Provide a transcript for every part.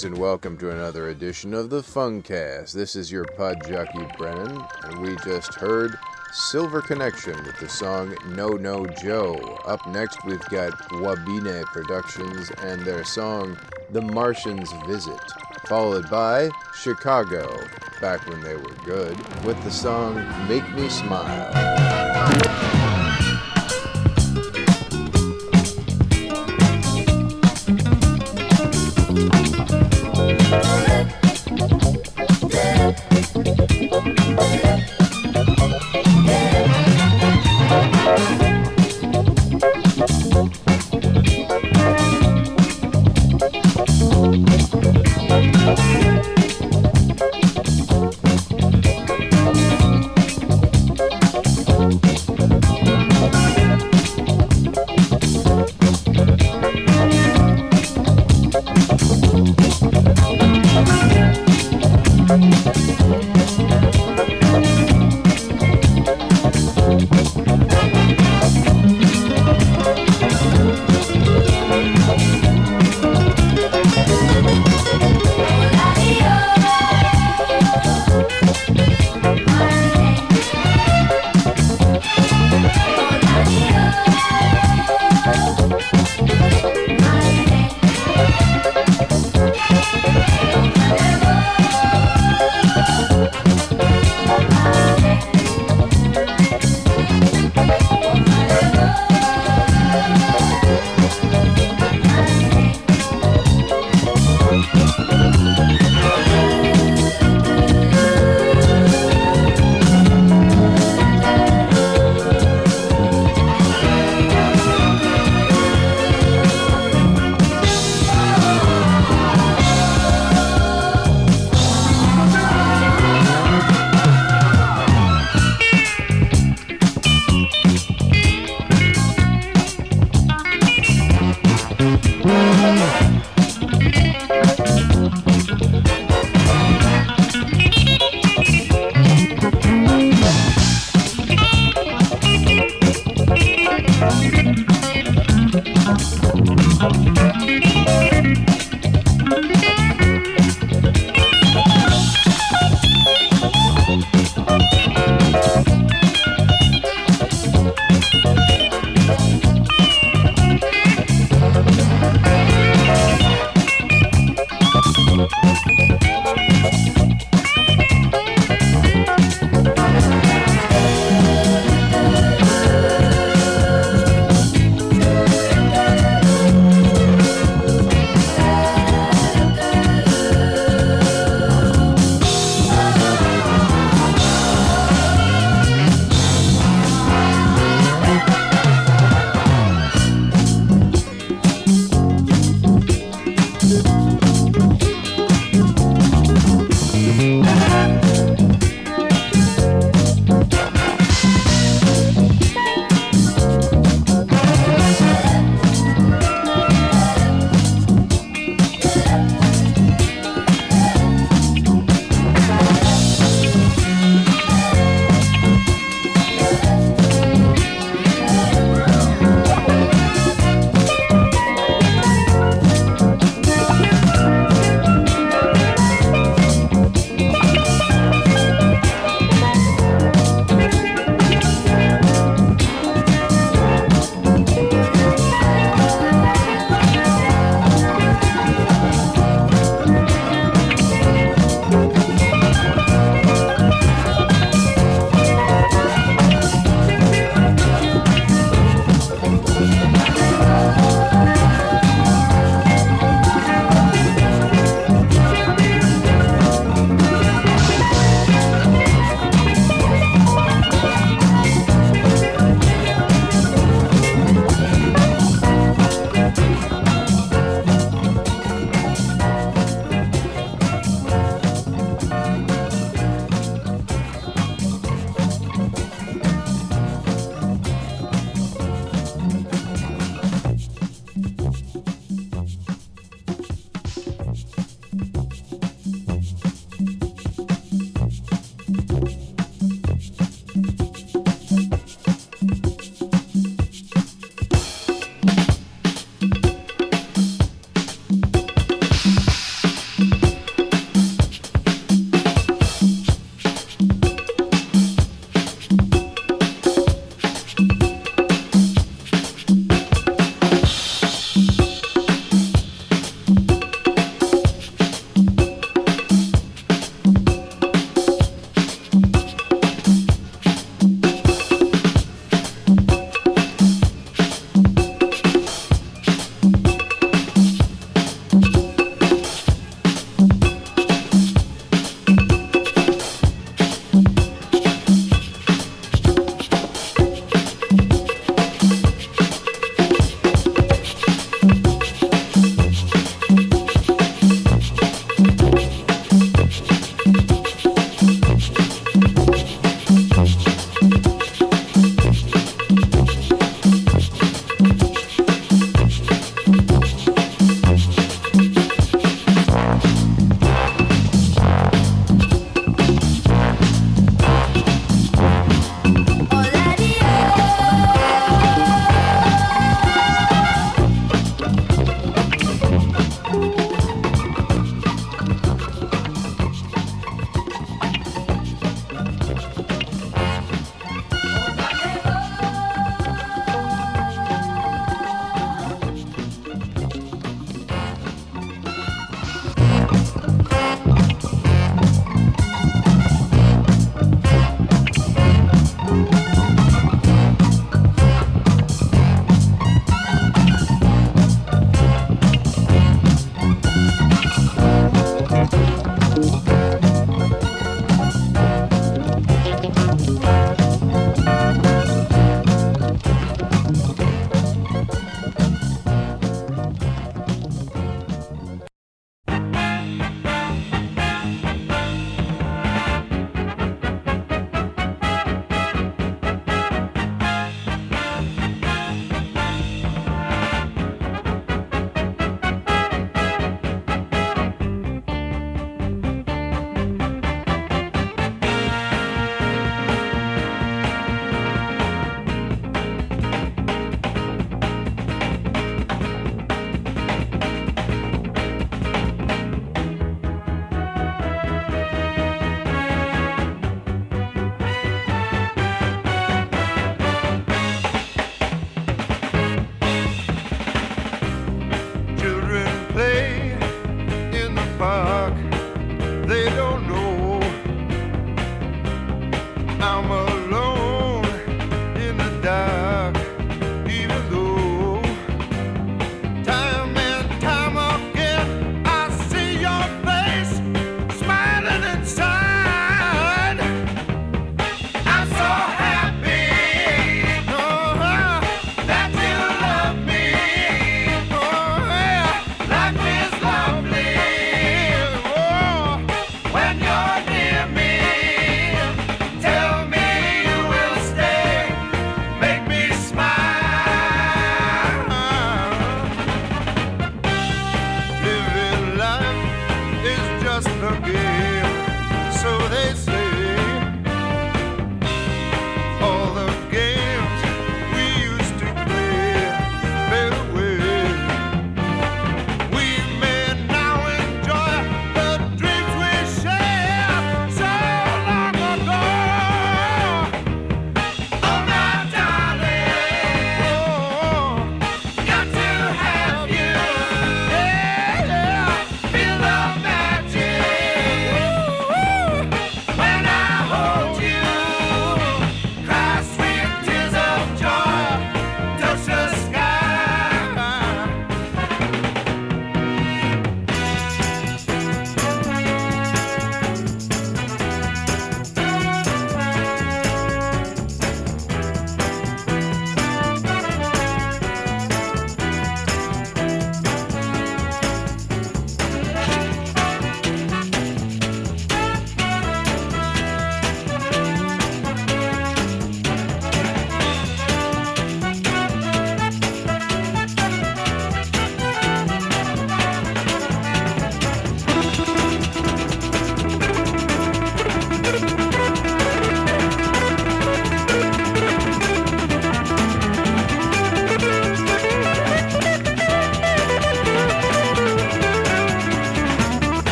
Greetings and welcome to another edition of the Funkcast. This is your pod jockey Brennan, and we just heard Silver Convention with the song No No Joe. Up next, we've got Wabine Productions and their song The Martian's Visit, followed by Chicago, back when they were good, with the song Make Me Smile.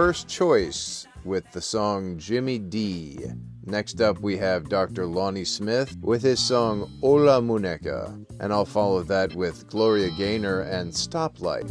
First Choice with the song Jimmy D. Next up, we have Dr. Lonnie Smith with his song Hola Muneca, and I'll follow that with Gloria Gaynor and Stoplight.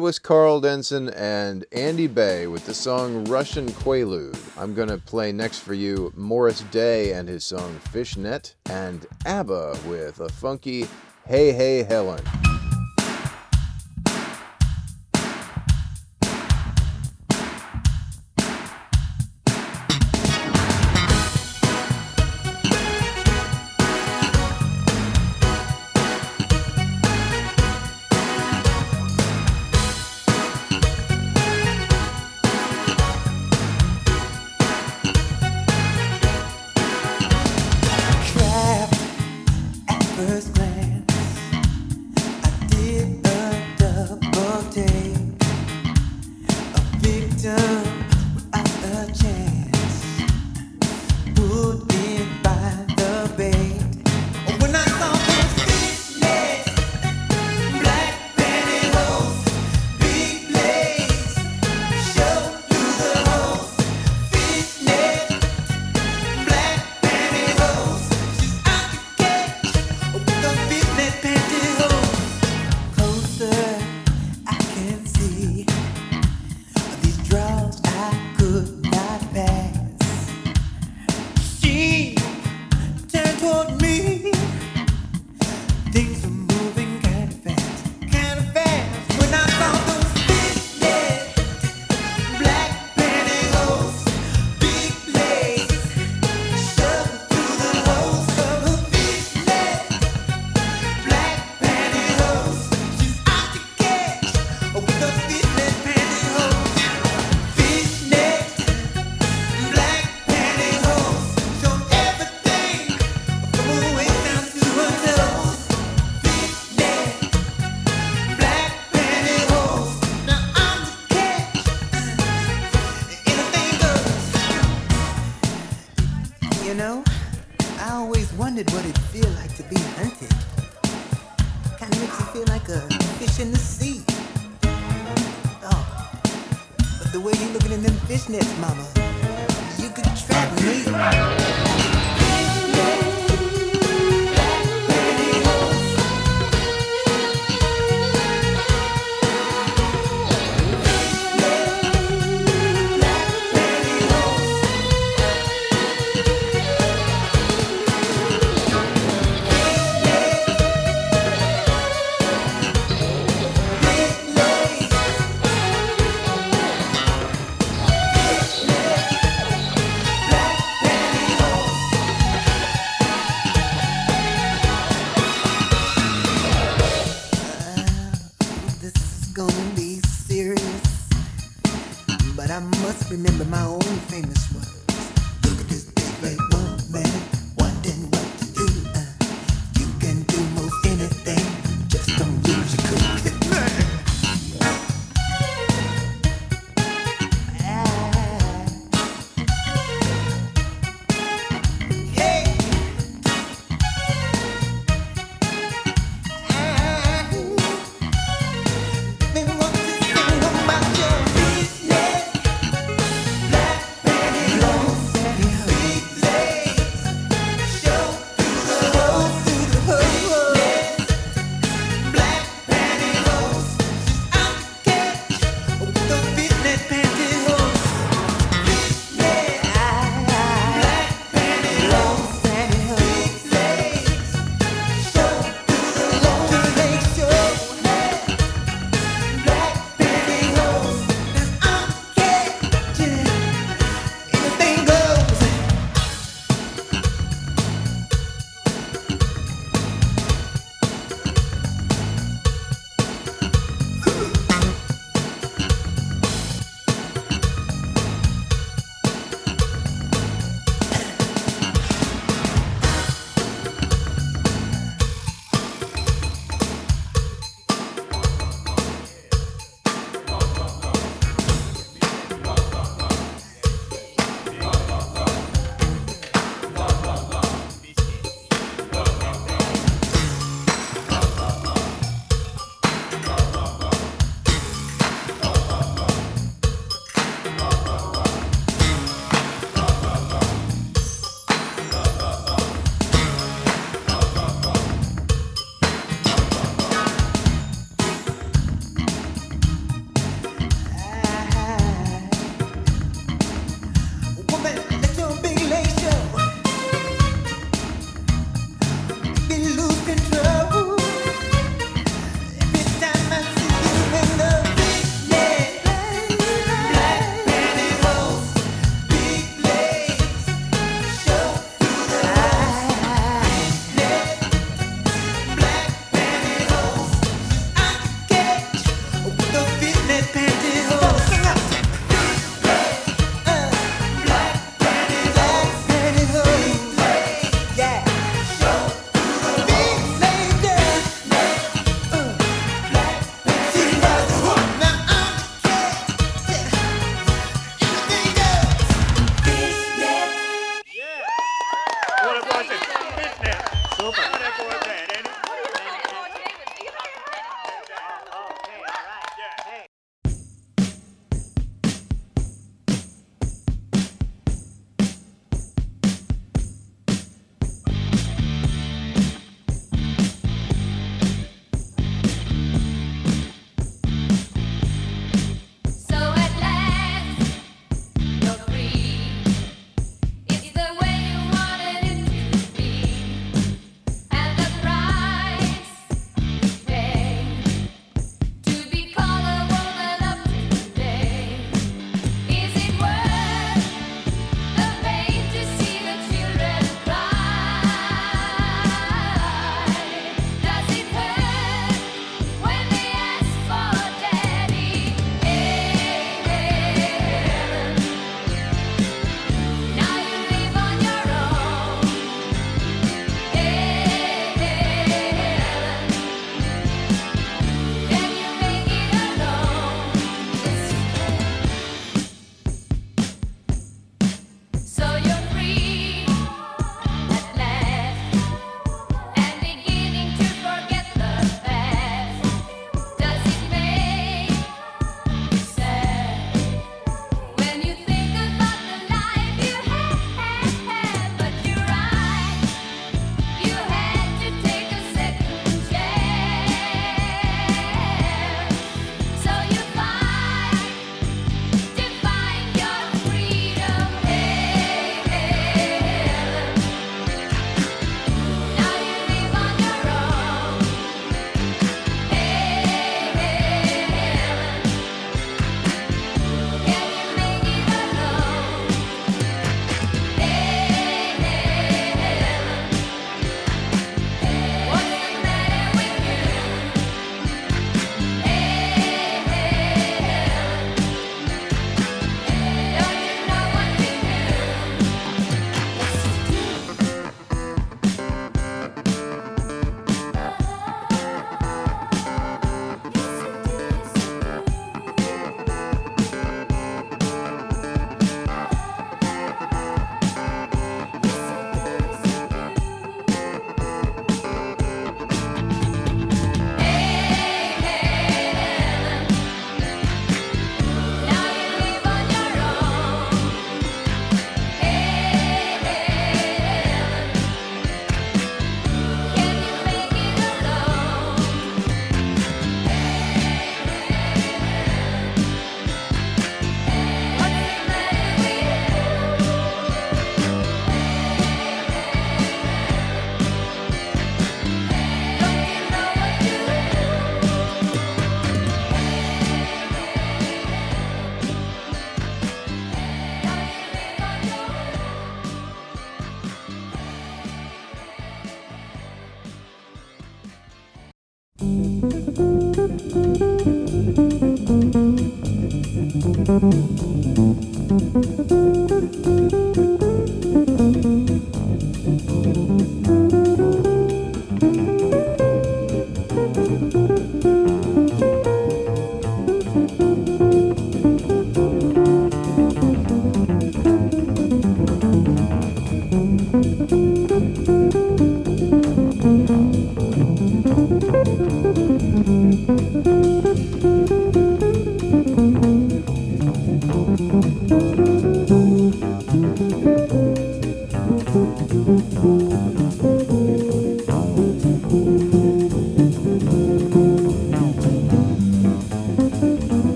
was Karl Denson and Andy Bey with the song Russian Quaalude. I'm gonna play next for you Morris Day and his song Fishnet, and ABBA with a funky Hey Hey Helen.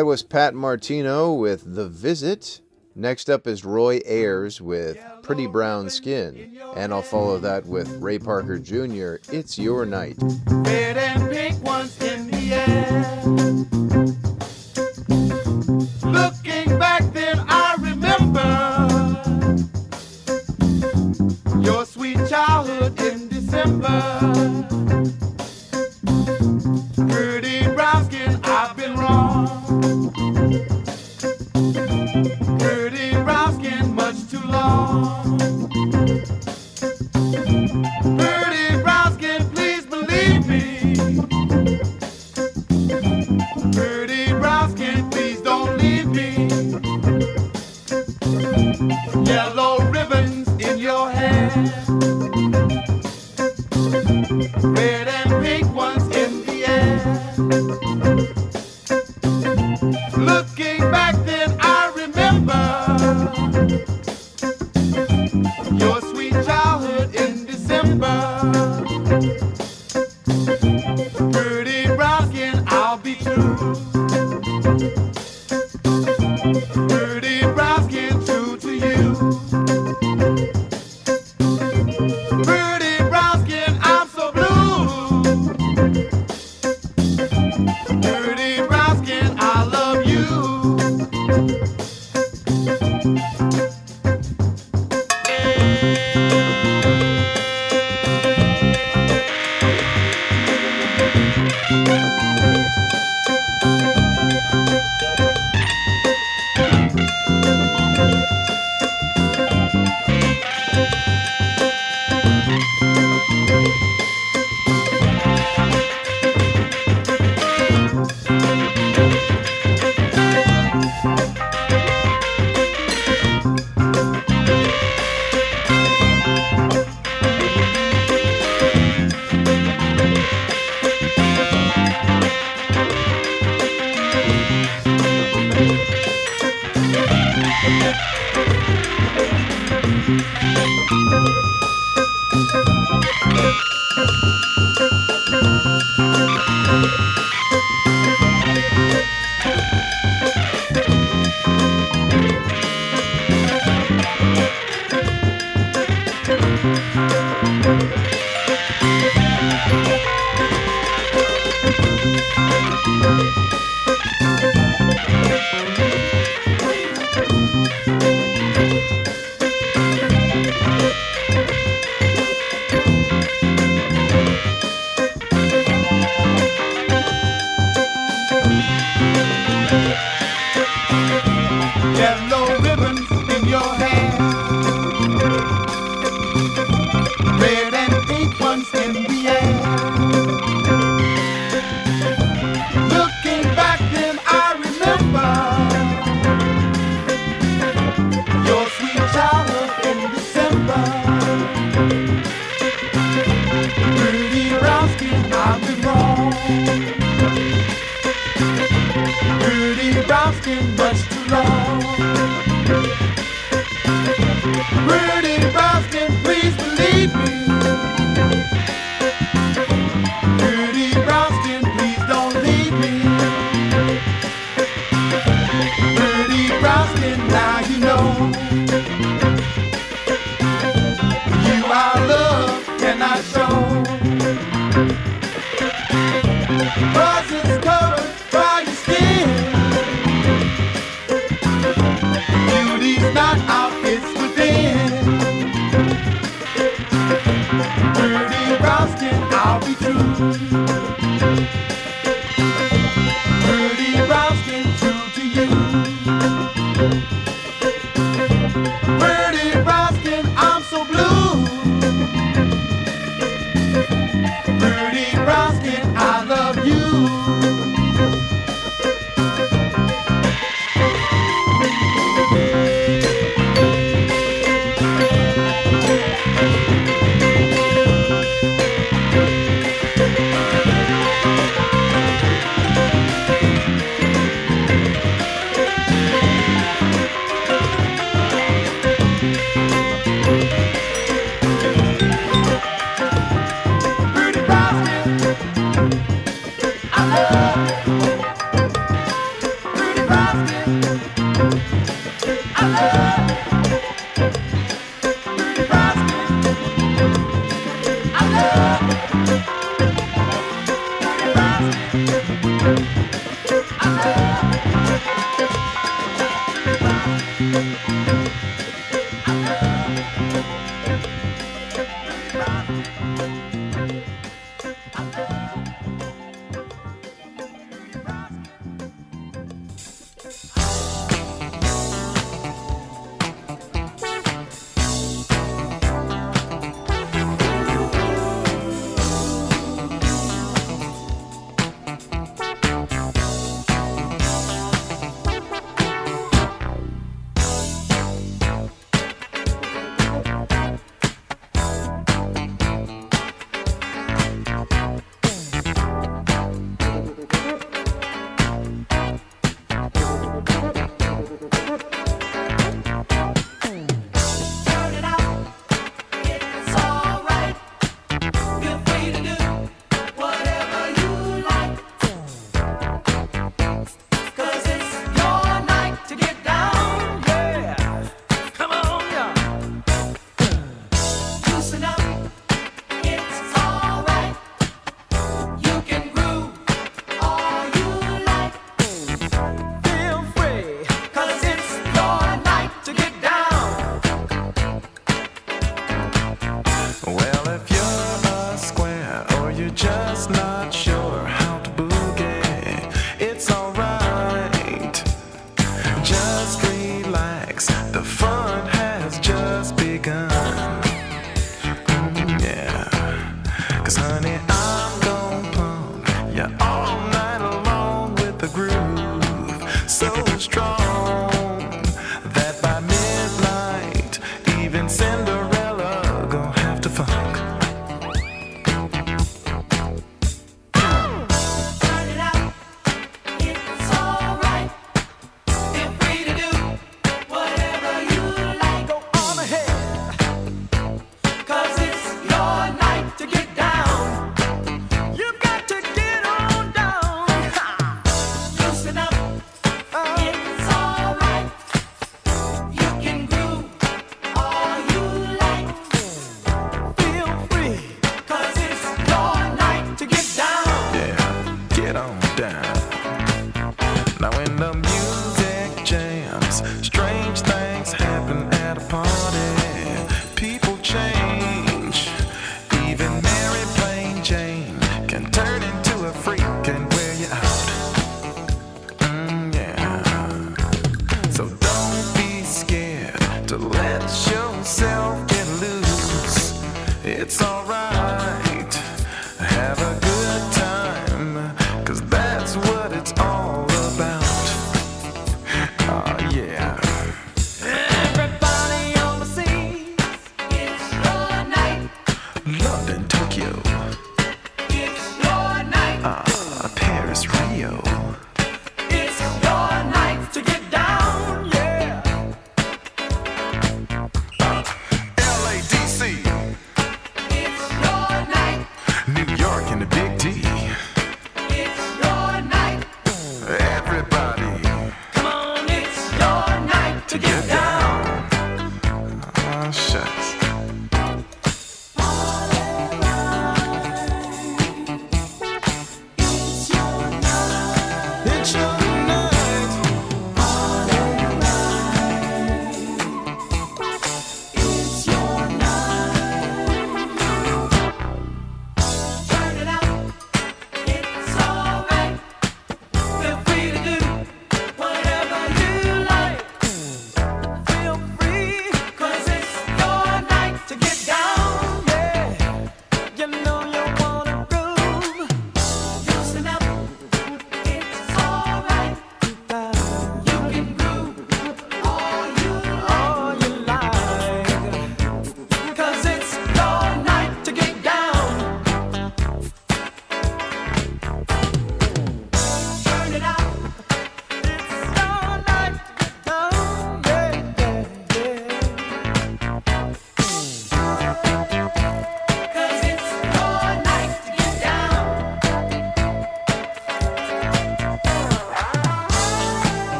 That was Pat Martino with The Visit. Next up is Roy Ayers with Pretty Brown Skin. And I'll follow that with Ray Parker Jr. It's Your Night. Red and pink ones in the air. Looking back then, I remember your sweet childhood in December.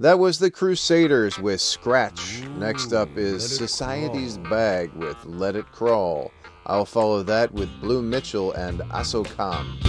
That was the Crusaders with Scratch. Next up is Society's Bag with Let It Crawl. I'll follow that with Blue Mitchell and Asokam.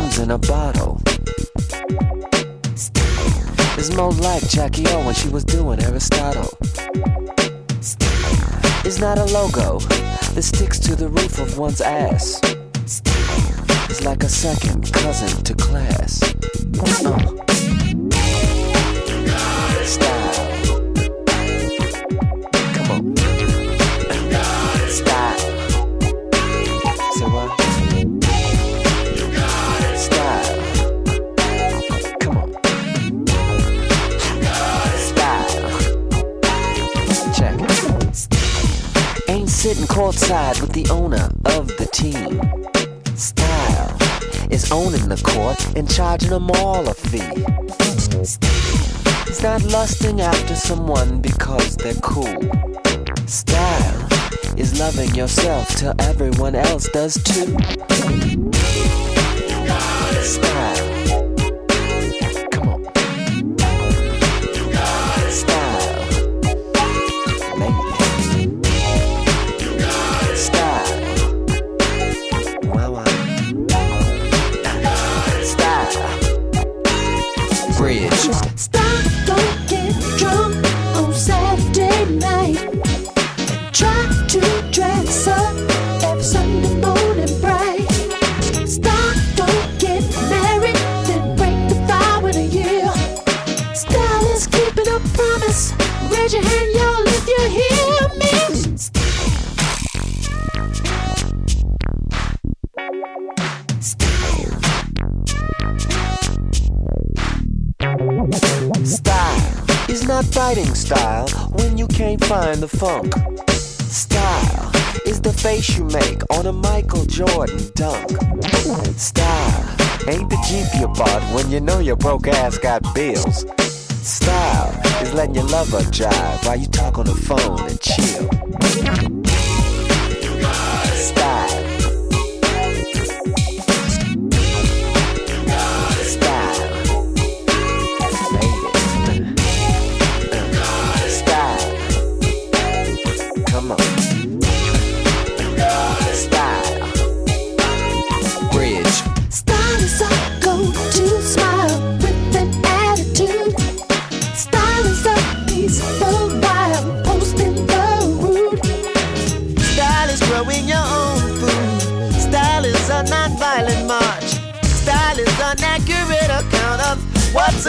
Comes in a bottle. It's more like Jackie O when she was doing Aristotle. It's not a logo that sticks to the roof of one's ass. It's like a second cousin to class. Uh. Courtside with the owner of the team. Style is owning the court and charging them all a fee. It's not lusting after someone because they're cool. Style is loving yourself till everyone else does too. Style. The funk. Style is the face you make on a Michael Jordan dunk. Style ain't the Jeep you bought when you know your broke ass got bills. Style is letting your lover drive while you talk on the phone and chill.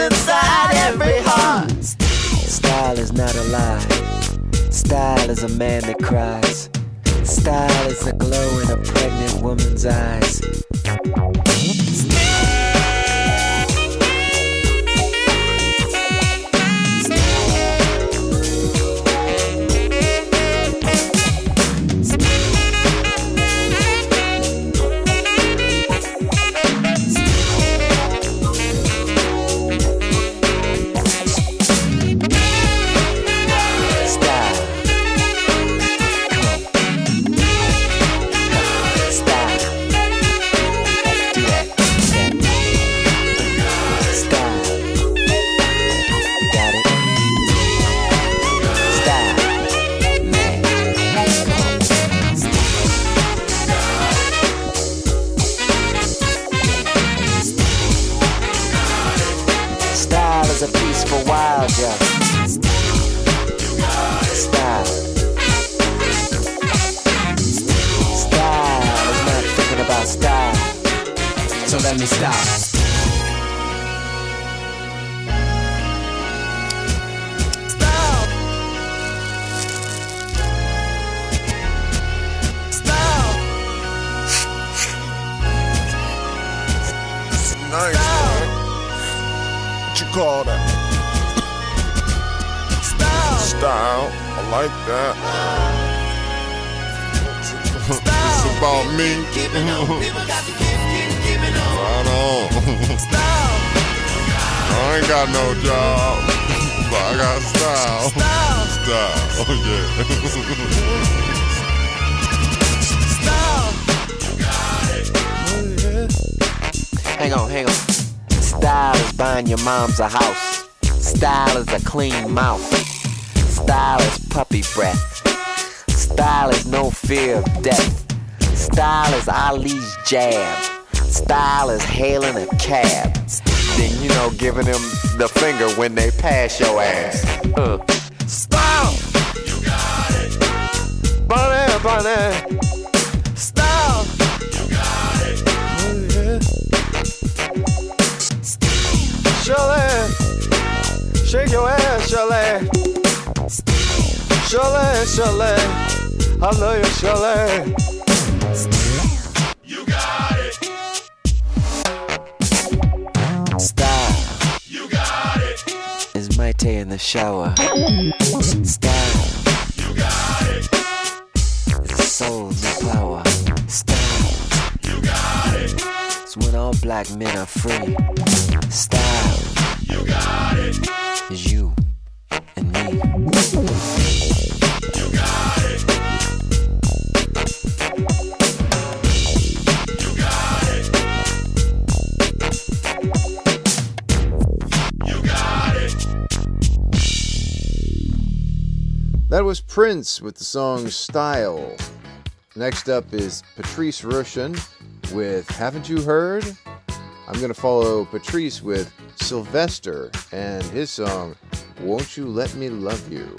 Inside every heart. Style is not a lie. Style is a man that cries. Style is the glow in a pregnant woman's eyes. What call that? Style. Style. I like that. It's about me. Right on. I ain't got no job, but I got style. Style. Oh yeah. Hang on, hang on. Style is buying your mom's a house. Style is a clean mouth. Style is puppy breath. Style is no fear of death. Style is Ali's jab. Style is hailing a cab. Then, you know, giving them the finger when they pass your ass. Uh. Style! You got it! Bunny, bunny! Shake your ass, Shirley! Shirley, Shirley! I love you, Shirley! You got it. Style You got it. is Mayte in the shower. Style You got it. is soul no power. Style You got it. it. is when all black men are free. Style You got it. Is you and me. That was Prince with the song Style. Next up is Patrice Rushen with Haven't You Heard? I'm going to follow Patrice with Sylvester and his song Won't You Let Me Love You.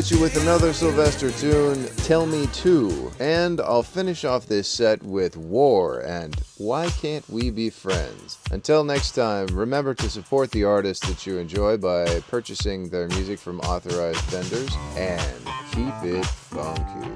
Hit you with another Sylvester tune, Tell Me Too, and I'll finish off this set with War and Why Can't We Be Friends. Until next time, remember to support the artists that you enjoy by purchasing their music from authorized vendors and keep it funky.